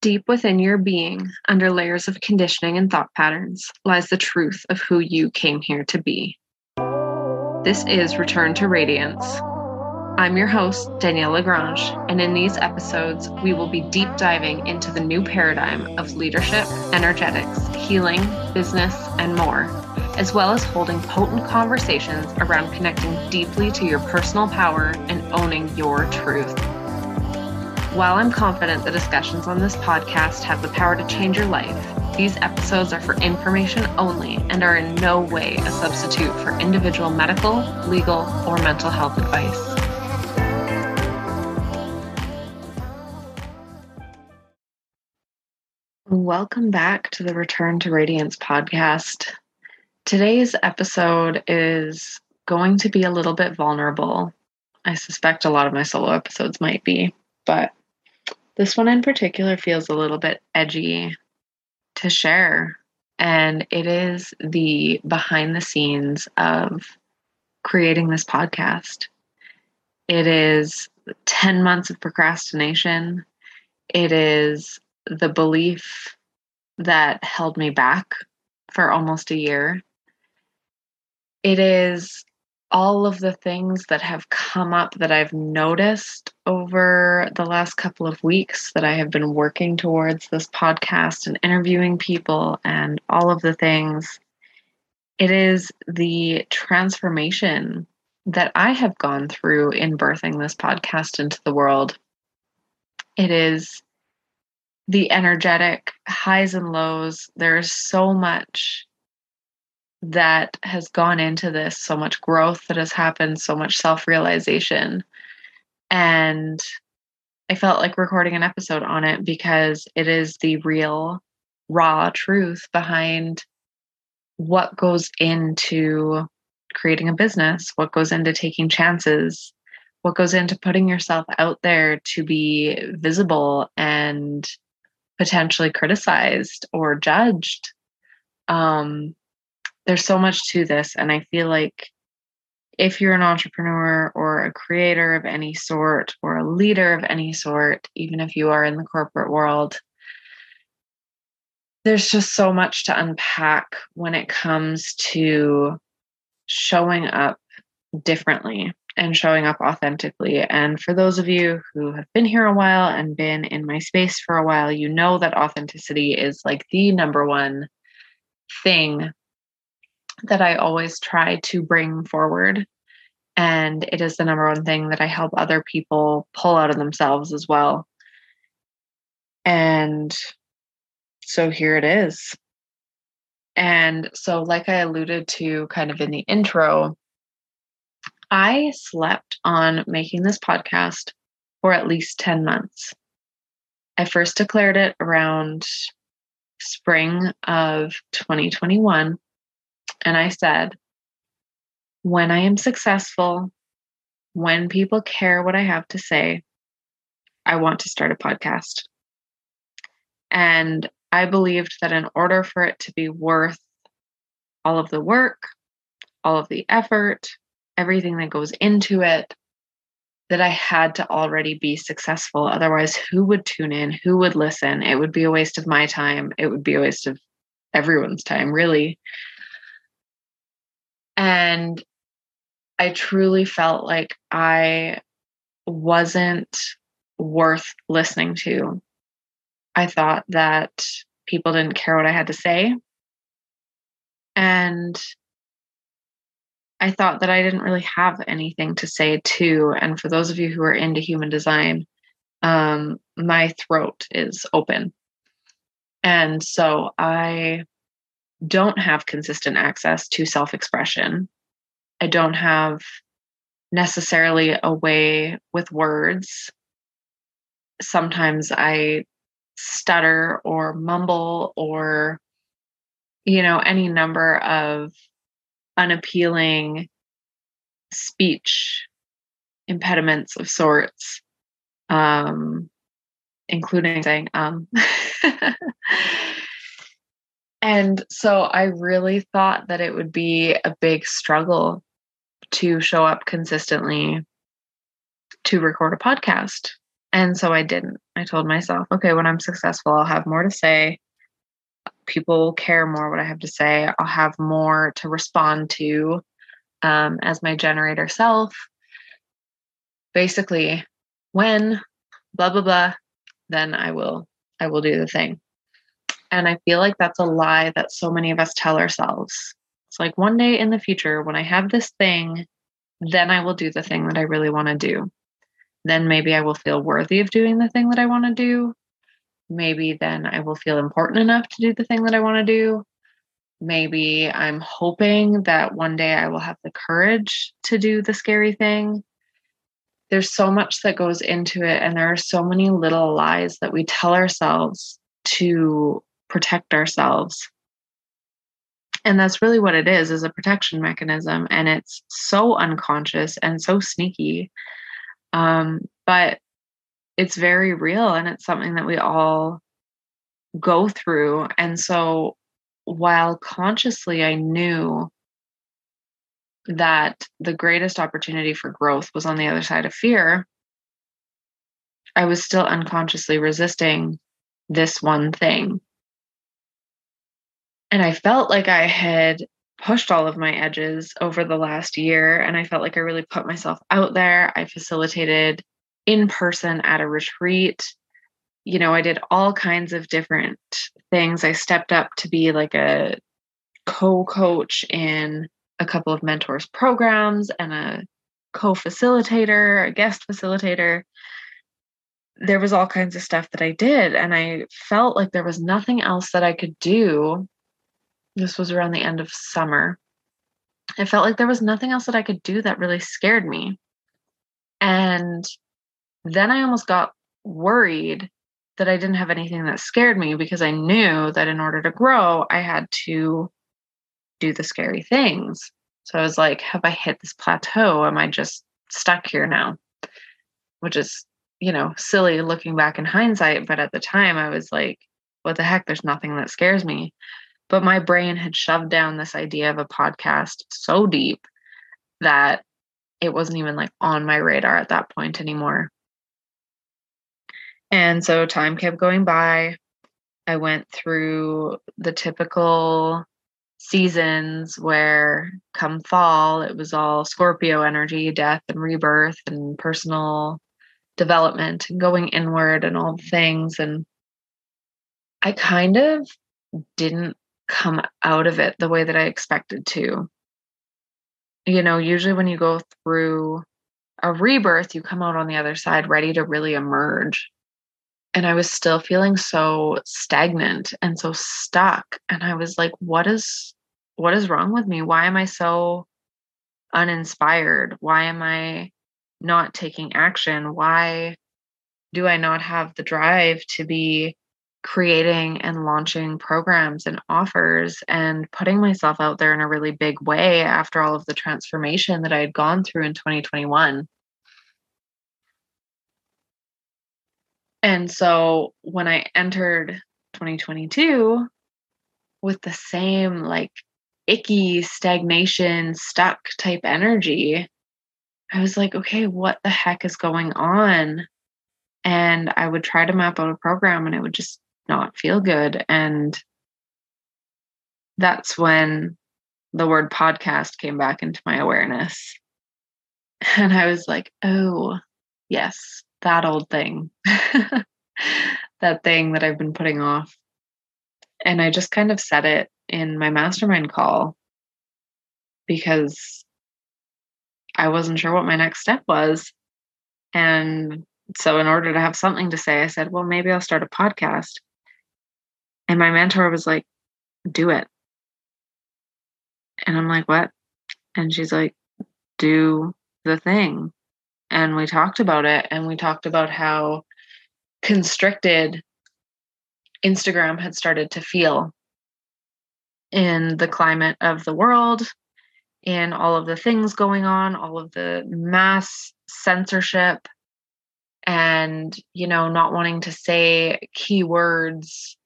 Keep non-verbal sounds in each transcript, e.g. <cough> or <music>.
Deep within your being, under layers of conditioning and thought patterns, lies the truth of who you came here to be. This is Return to Radiance. I'm your host, Danielle Lagrange, and in these episodes, we will be deep diving into the new paradigm of leadership, energetics, healing, business, and more, as well as holding potent conversations around connecting deeply to your personal power and owning your truth. While I'm confident the discussions on this podcast have the power to change your life, these episodes are for information only and are in no way a substitute for individual medical, legal, or mental health advice. Welcome back to the Return to Radiance podcast. Today's episode is going to be a little bit vulnerable. I suspect a lot of my solo episodes might be, but this one in particular feels a little bit edgy to share. And it is the behind the scenes of creating this podcast. It is 10 months of procrastination. It is the belief that held me back for almost a year. It is all of the things that have come up that I've noticed over the last couple of weeks that I have been working towards this podcast and interviewing people and all of the things. It is the transformation that I have gone through in birthing this podcast into the world. It is the energetic highs and lows. There's so much that has gone into this, so much growth that has happened, so much self realization. And I felt like recording an episode on it because it is the real, raw truth behind what goes into creating a business, what goes into taking chances, what goes into putting yourself out there to be visible and potentially criticized or judged. Um, there's so much to this and i feel like if you're an entrepreneur or a creator of any sort or a leader of any sort even if you are in the corporate world there's just so much to unpack when it comes to showing up differently and showing up authentically. And for those of you who have been here a while and been in my space for a while, you know that authenticity is like the number one thing that I always try to bring forward. And it is the number one thing that I help other people pull out of themselves as well. And so here it is. And so, like I alluded to kind of in the intro, I slept on making this podcast for at least 10 months. I first declared it around spring of 2021 and I said, when I am successful, when people care what I have to say, I want to start a podcast. And I believed that in order for it to be worth all of the work, all of the effort, everything that goes into it, that I had to already be successful. Otherwise, who would tune in? Who would listen? It would be a waste of my time. It would be a waste of everyone's time, really. And I truly felt like I wasn't worth listening to. I thought that people didn't care what I had to say. And I thought that I didn't really have anything to say too. And for those of you who are into human design, um, my throat is open. And so I don't have consistent access to self expression. I don't have necessarily a way with words. Sometimes I stutter or mumble or, you know, any number of unappealing speech impediments of sorts, um, including saying um. <laughs> And so I really thought that it would be a big struggle to show up consistently to record a podcast. And so I didn't. I told myself, okay, when I'm successful, I'll have more to say. People will care more what I have to say. I'll have more to respond to um, as my generator self. Basically, when blah blah blah, then I will I will do the thing. And I feel like that's a lie that so many of us tell ourselves. It's like one day in the future, when I have this thing, then I will do the thing that I really want to do. Then maybe I will feel worthy of doing the thing that I want to do. Maybe then I will feel important enough to do the thing that I want to do. Maybe I'm hoping that one day I will have the courage to do the scary thing. There's so much that goes into it, and there are so many little lies that we tell ourselves to protect ourselves. And that's really what it is is a protection mechanism and it's so unconscious and so sneaky. Um, but it's very real and it's something that we all go through. And so while consciously i knew that the greatest opportunity for growth was on the other side of fear i was still unconsciously resisting this one thing and I felt like I had pushed all of my edges over the last year. And I felt like I really put myself out there. I facilitated in person at a retreat. You know, I did all kinds of different things. I stepped up to be like a co coach in a couple of mentors programs and a co facilitator, a guest facilitator. There was all kinds of stuff that I did. And I felt like there was nothing else that I could do this was around the end of summer. I felt like there was nothing else that I could do that really scared me. And then I almost got worried that I didn't have anything that scared me because I knew that in order to grow, I had to do the scary things. So I was like, have I hit this plateau? Am I just stuck here now? Which is, you know, silly looking back in hindsight. But at the time, I was like, what the heck? There's nothing that scares me. But my brain had shoved down this idea of a podcast so deep that it wasn't even like on my radar at that point anymore. And so time kept going by. I went through the typical seasons where come fall, it was all Scorpio energy, death and rebirth and personal development and going inward and all the things. And I kind of didn't come out of it the way that I expected to. You know, usually when you go through a rebirth, you come out on the other side ready to really emerge. And I was still feeling so stagnant and so stuck. And I was like, what is what is wrong with me? Why am I so uninspired? Why am I not taking action? Why do I not have the drive to be creating and launching programs and offers and putting myself out there in a really big way after all of the transformation that I had gone through in 2021. And so when I entered 2022 with the same like icky stagnation, stuck type energy, I was like, okay, what the heck is going on? And I would try to map out a program and it would just not feel good. And that's when the word podcast came back into my awareness. <laughs> And I was like, oh, yes, that old thing, <laughs> that thing that I've been putting off. And I just kind of said it in my mastermind call because I wasn't sure what my next step was. And so, in order to have something to say, I said, well, maybe I'll start a podcast. And my mentor was like, do it. And I'm like, what? And she's like, do the thing. And we talked about it and we talked about how constricted Instagram had started to feel in the climate of the world, in all of the things going on, all of the mass censorship, and, you know, not wanting to say keywords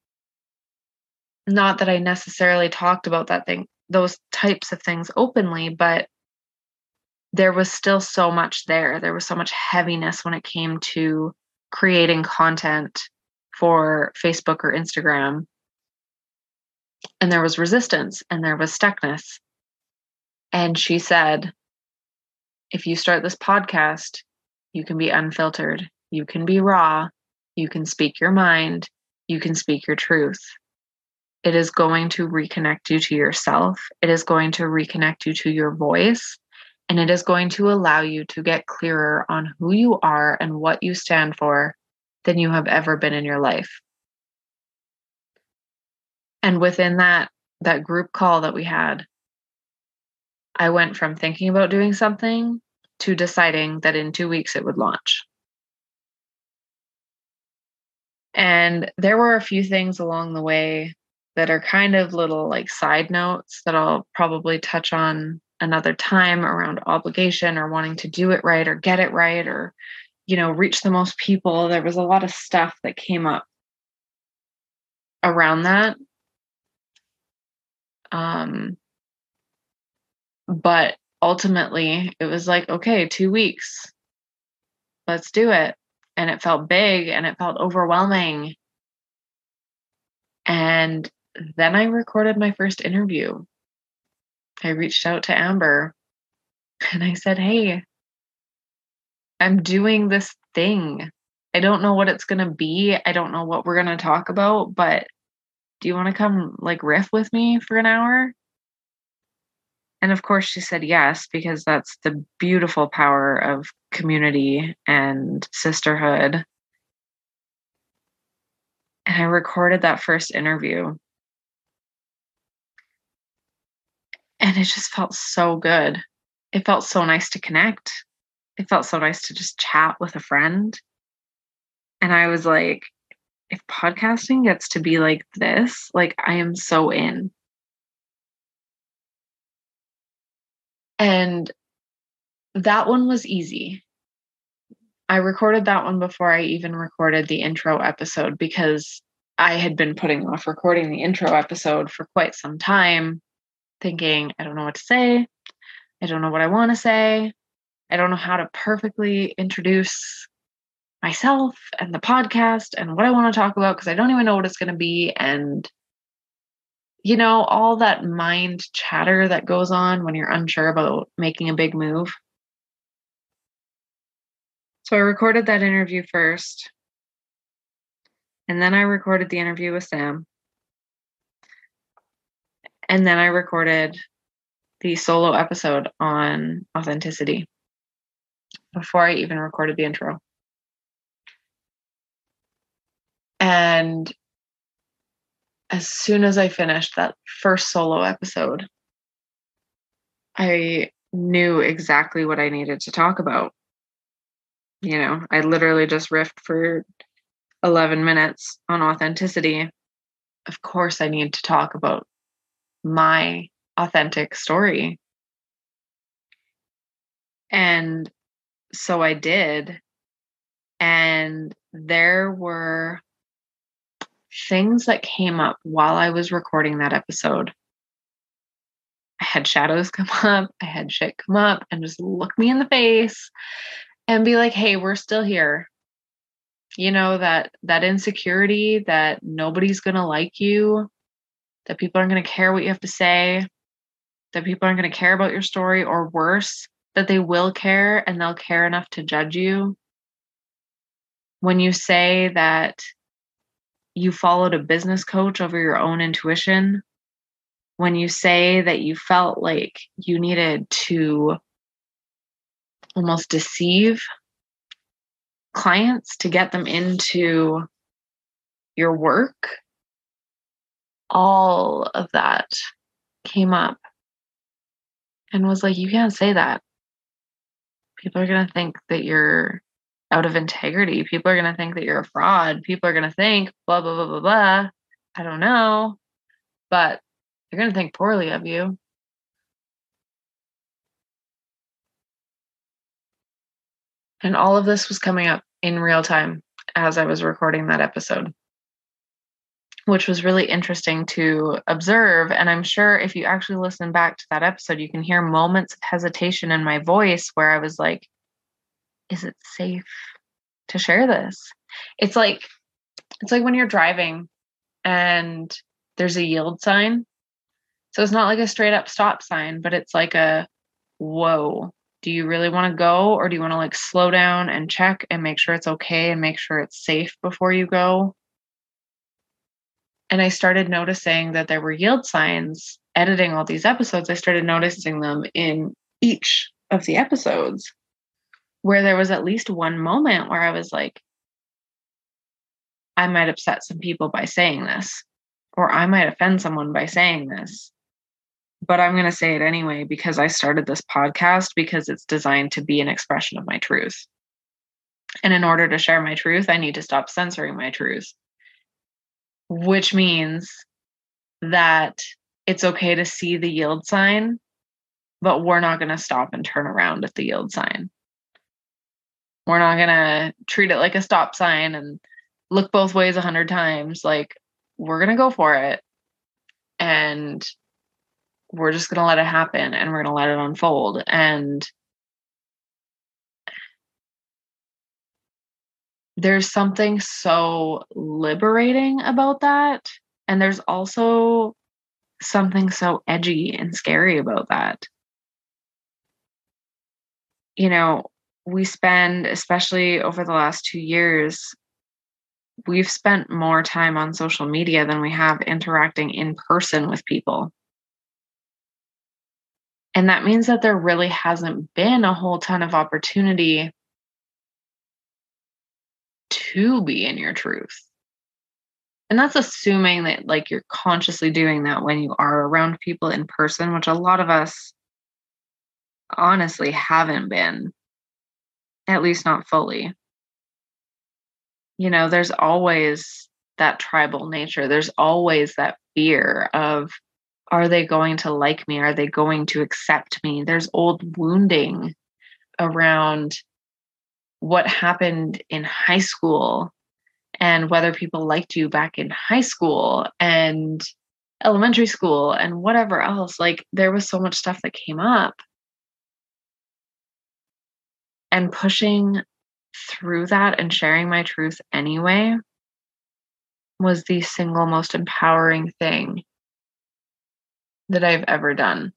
not that I necessarily talked about that thing, those types of things openly, but there was still so much there. There was so much heaviness when it came to creating content for Facebook or Instagram. And there was resistance and there was stuckness. And she said, if you start this podcast, you can be unfiltered, you can be raw, you can speak your mind, you can speak your truth. It is going to reconnect you to yourself. It is going to reconnect you to your voice. And it is going to allow you to get clearer on who you are and what you stand for than you have ever been in your life. And within that, that group call that we had, I went from thinking about doing something to deciding that in two weeks it would launch. And there were a few things along the way that are kind of little like side notes that I'll probably touch on another time around obligation or wanting to do it right or get it right or you know reach the most people. There was a lot of stuff that came up around that. Um but ultimately it was like okay 2 weeks. Let's do it. And it felt big and it felt overwhelming. And then I recorded my first interview. I reached out to Amber and I said, Hey, I'm doing this thing. I don't know what it's going to be. I don't know what we're going to talk about, but do you want to come like riff with me for an hour? And of course, she said yes, because that's the beautiful power of community and sisterhood. And I recorded that first interview. And it just felt so good. It felt so nice to connect. It felt so nice to just chat with a friend. And I was like, if podcasting gets to be like this, like I am so in. And that one was easy. I recorded that one before I even recorded the intro episode because I had been putting off recording the intro episode for quite some time thinking, I don't know what to say. I don't know what I want to say. I don't know how to perfectly introduce myself and the podcast and what I want to talk about because I don't even know what it's going to be. And, you know, all that mind chatter that goes on when you're unsure about making a big move. So I recorded that interview first. And then I recorded the interview with Sam. And then I recorded the solo episode on authenticity before I even recorded the intro. And as soon as I finished that first solo episode, I knew exactly what I needed to talk about. You know, I literally just riffed for 11 minutes on authenticity. Of course, I need to talk about my authentic story. And so I did. And there were things that came up while I was recording that episode. I had shadows come <laughs> up, I had shit come up and just look me in the face and be like, "Hey, we're still here." You know that that insecurity that nobody's to like you, that people aren't going to care what you have to say, that people aren't going to care about your story, or worse, that they will care and they'll care enough to judge you. When you say that you followed a business coach over your own intuition, when you say that you felt like you needed to almost deceive clients to get them into your work all of that came up and was like, you can't say that. People are going to think that you're out of integrity. People are going to think that you're a fraud. People are going to think blah, blah, blah, blah, blah. I don't know. But they're going to think poorly of you. And all of this was coming up in real time as I was recording that episode which was really interesting to observe. And I'm sure if you actually listen back to that episode, you can hear moments of hesitation in my voice where I was like, is it safe to share this? It's like it's like when you're driving and there's a yield sign. So it's not like a straight up stop sign, but it's like a whoa. Do you really want to go or do you want to like slow down and check and make sure it's okay and make sure it's safe before you go? And I started noticing that there were yield signs editing all these episodes. I started noticing them in each of the episodes where there was at least one moment where I was like, I might upset some people by saying this, or I might offend someone by saying this. But I'm going to say it anyway because I started this podcast because it's designed to be an expression of my truth. And in order to share my truth, I need to stop censoring my truth, which means that it's okay to see the yield sign, but we're not going to stop and turn around at the yield sign. We're not going to treat it like a stop sign and look both ways a hundred times. Like, we're going to go for it. And we're just going to let it happen and we're going to let it unfold. And there's something so liberating about that. And there's also something so edgy and scary about that. You know, we spend, especially over the last two years, we've spent more time on social media than we have interacting in person with people. And that means that there really hasn't been a whole ton of opportunity to be in your truth. And that's assuming that like you're consciously doing that when you are around people in person, which a lot of us honestly haven't been at least not fully. You know, there's always that tribal nature. There's always that fear of are they going to like me? Are they going to accept me? There's old wounding around what happened in high school and whether people liked you back in high school and elementary school and whatever else. Like there was so much stuff that came up and pushing through that and sharing my truth anyway was the single most empowering thing that I've ever done.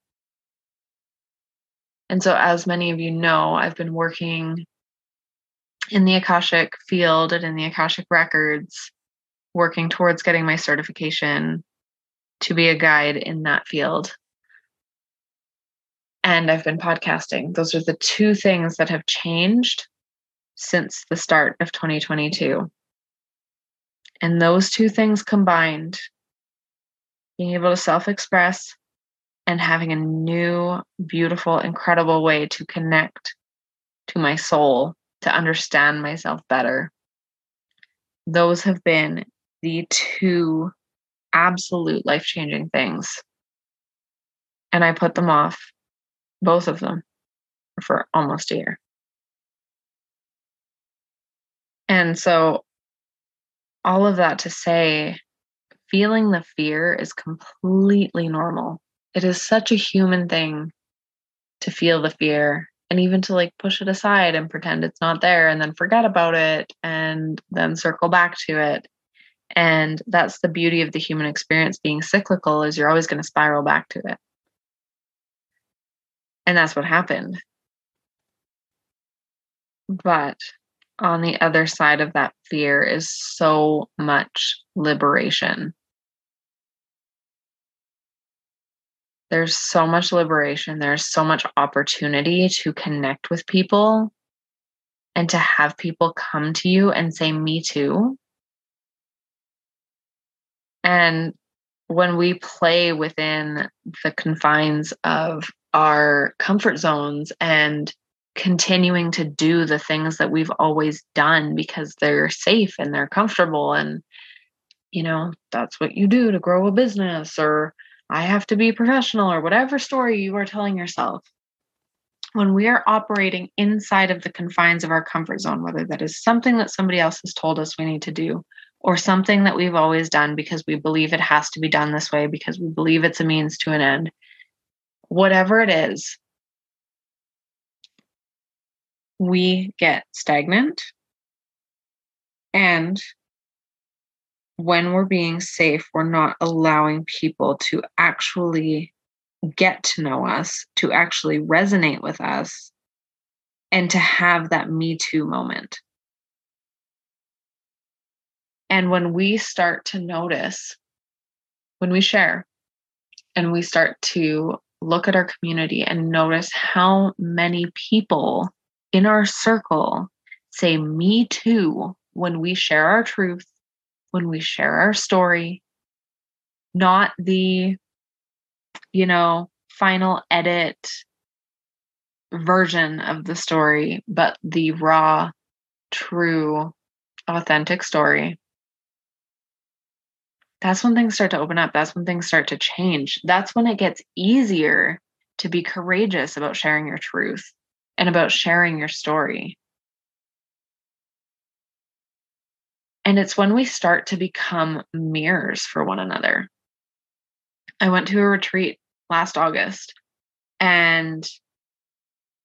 And so, as many of you know, I've been working in the Akashic field and in the Akashic records, working towards getting my certification to be a guide in that field and I've been podcasting. Those are the two things that have changed since the start of 2022. And those two things combined, being able to self express and having a new, beautiful, incredible way to connect to my soul, to understand myself better. Those have been the two absolute life changing things. And I put them off both of them for almost a year. And so, all of that to say, feeling the fear is completely normal. It is such a human thing to feel the fear and even to like push it aside and pretend it's not there and then forget about it and then circle back to it. And that's the beauty of the human experience being cyclical is you're always going to spiral back to it. And that's what happened. But on the other side of that fear is so much liberation. There's so much liberation. There's so much opportunity to connect with people and to have people come to you and say, Me too. And when we play within the confines of our comfort zones and continuing to do the things that we've always done because they're safe and they're comfortable and you know that's what you do to grow a business or i have to be professional or whatever story you are telling yourself. When we are operating inside of the confines of our comfort zone whether that is something that somebody else has told us we need to do or something that we've always done because we believe it has to be done this way because we believe it's a means to an end whatever it is, we get stagnant And when we're being safe, we're not allowing people to actually get to know us, to actually resonate with us, and to have that Me Too moment. And when we start to notice, when we share, and we start to look at our community and notice how many people in our circle say, Me too, when we share our truth, when we share our story, not the, you know, final edit version of the story, but the raw, true, authentic story. That's when things start to open up. That's when things start to change. That's when it gets easier to be courageous about sharing your truth and about sharing your story. And it's when we start to become mirrors for one another. I went to a retreat last August and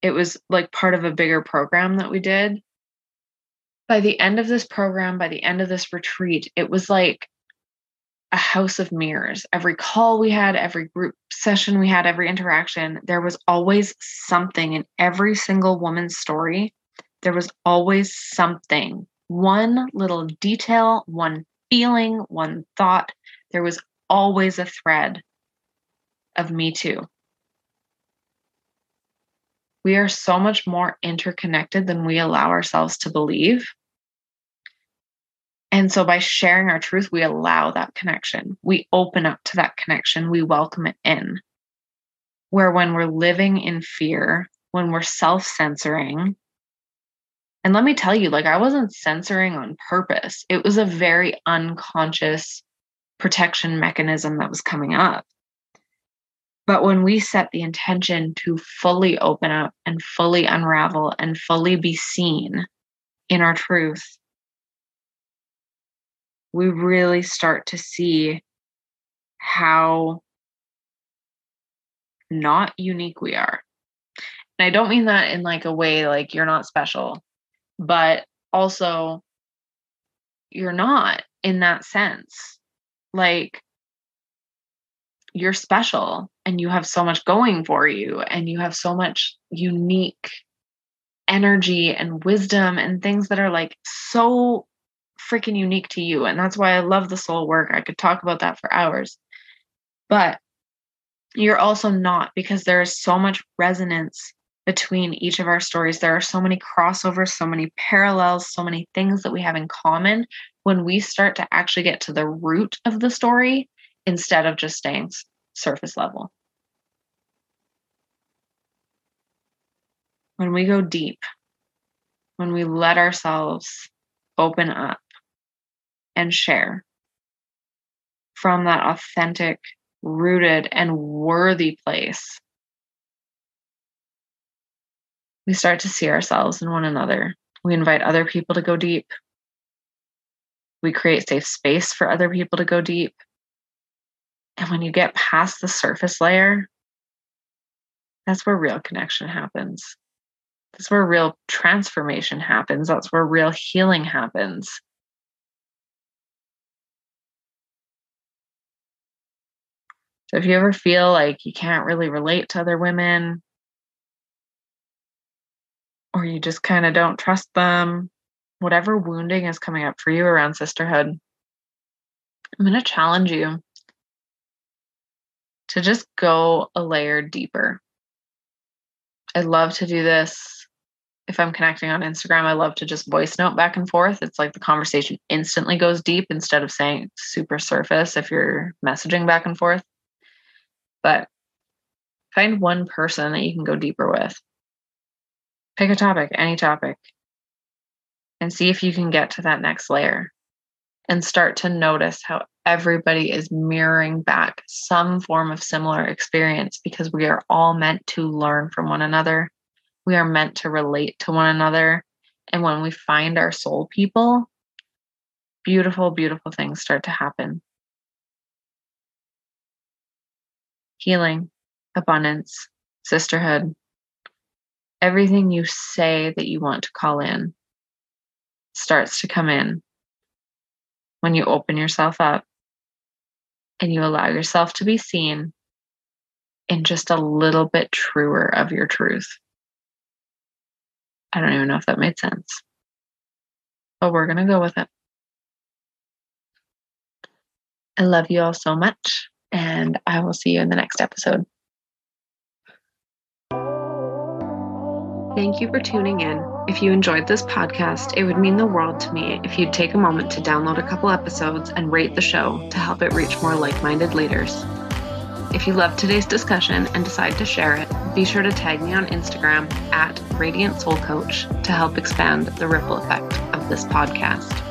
it was like part of a bigger program that we did. By the end of this program, by the end of this retreat, it was like a house of mirrors. Every call we had, every group session we had, every interaction, there was always something in every single woman's story. There was always something one little detail, one feeling, one thought. There was always a thread of Me Too. We are so much more interconnected than we allow ourselves to believe. And so by sharing our truth, we allow that connection. We open up to that connection. We welcome it in. Where when we're living in fear, when we're self censoring, and let me tell you, like, I wasn't censoring on purpose. It was a very unconscious protection mechanism that was coming up. But when we set the intention to fully open up and fully unravel and fully be seen in our truth, we really start to see how not unique we are. And I don't mean that in like a way like you're not special but also you're not in that sense. Like you're special and you have so much going for you and you have so much unique energy and wisdom and things that are like so freaking unique to you. And that's why I love the soul work. I could talk about that for hours. But you're also not because there is so much resonance between each of our stories. There are so many crossovers, so many parallels, so many things that we have in common when we start to actually get to the root of the story instead of just staying surface level. When we go deep, when we let ourselves open up and share from that authentic, rooted, and worthy place we start to see ourselves in one another. We invite other people to go deep. We create safe space for other people to go deep. And when you get past the surface layer, that's where real connection happens. That's where real transformation happens. That's where real healing happens. So if you ever feel like you can't really relate to other women, or you just kind of don't trust them, whatever wounding is coming up for you around sisterhood, I'm going to challenge you to just go a layer deeper. I love to do this. If I'm connecting on Instagram, I love to just voice note back and forth. It's like the conversation instantly goes deep instead of saying super surface if you're messaging back and forth. But find one person that you can go deeper with Pick a topic, any topic, and see if you can get to that next layer and start to notice how everybody is mirroring back some form of similar experience because we are all meant to learn from one another. We are meant to relate to one another. And when we find our soul people, beautiful, beautiful things start to happen. Healing, abundance, sisterhood, everything you say that you want to call in starts to come in when you open yourself up and you allow yourself to be seen in just a little bit truer of your truth. I don't even know if that made sense, but we're going to go with it. I love you all so much, and I will see you in the next episode. Thank you for tuning in. If you enjoyed this podcast, it would mean the world to me if you'd take a moment to download a couple episodes and rate the show to help it reach more like minded leaders. If you loved today's discussion and decide to share it, be sure to tag me on Instagram at Radiant Soul Coach to help expand the ripple effect of this podcast.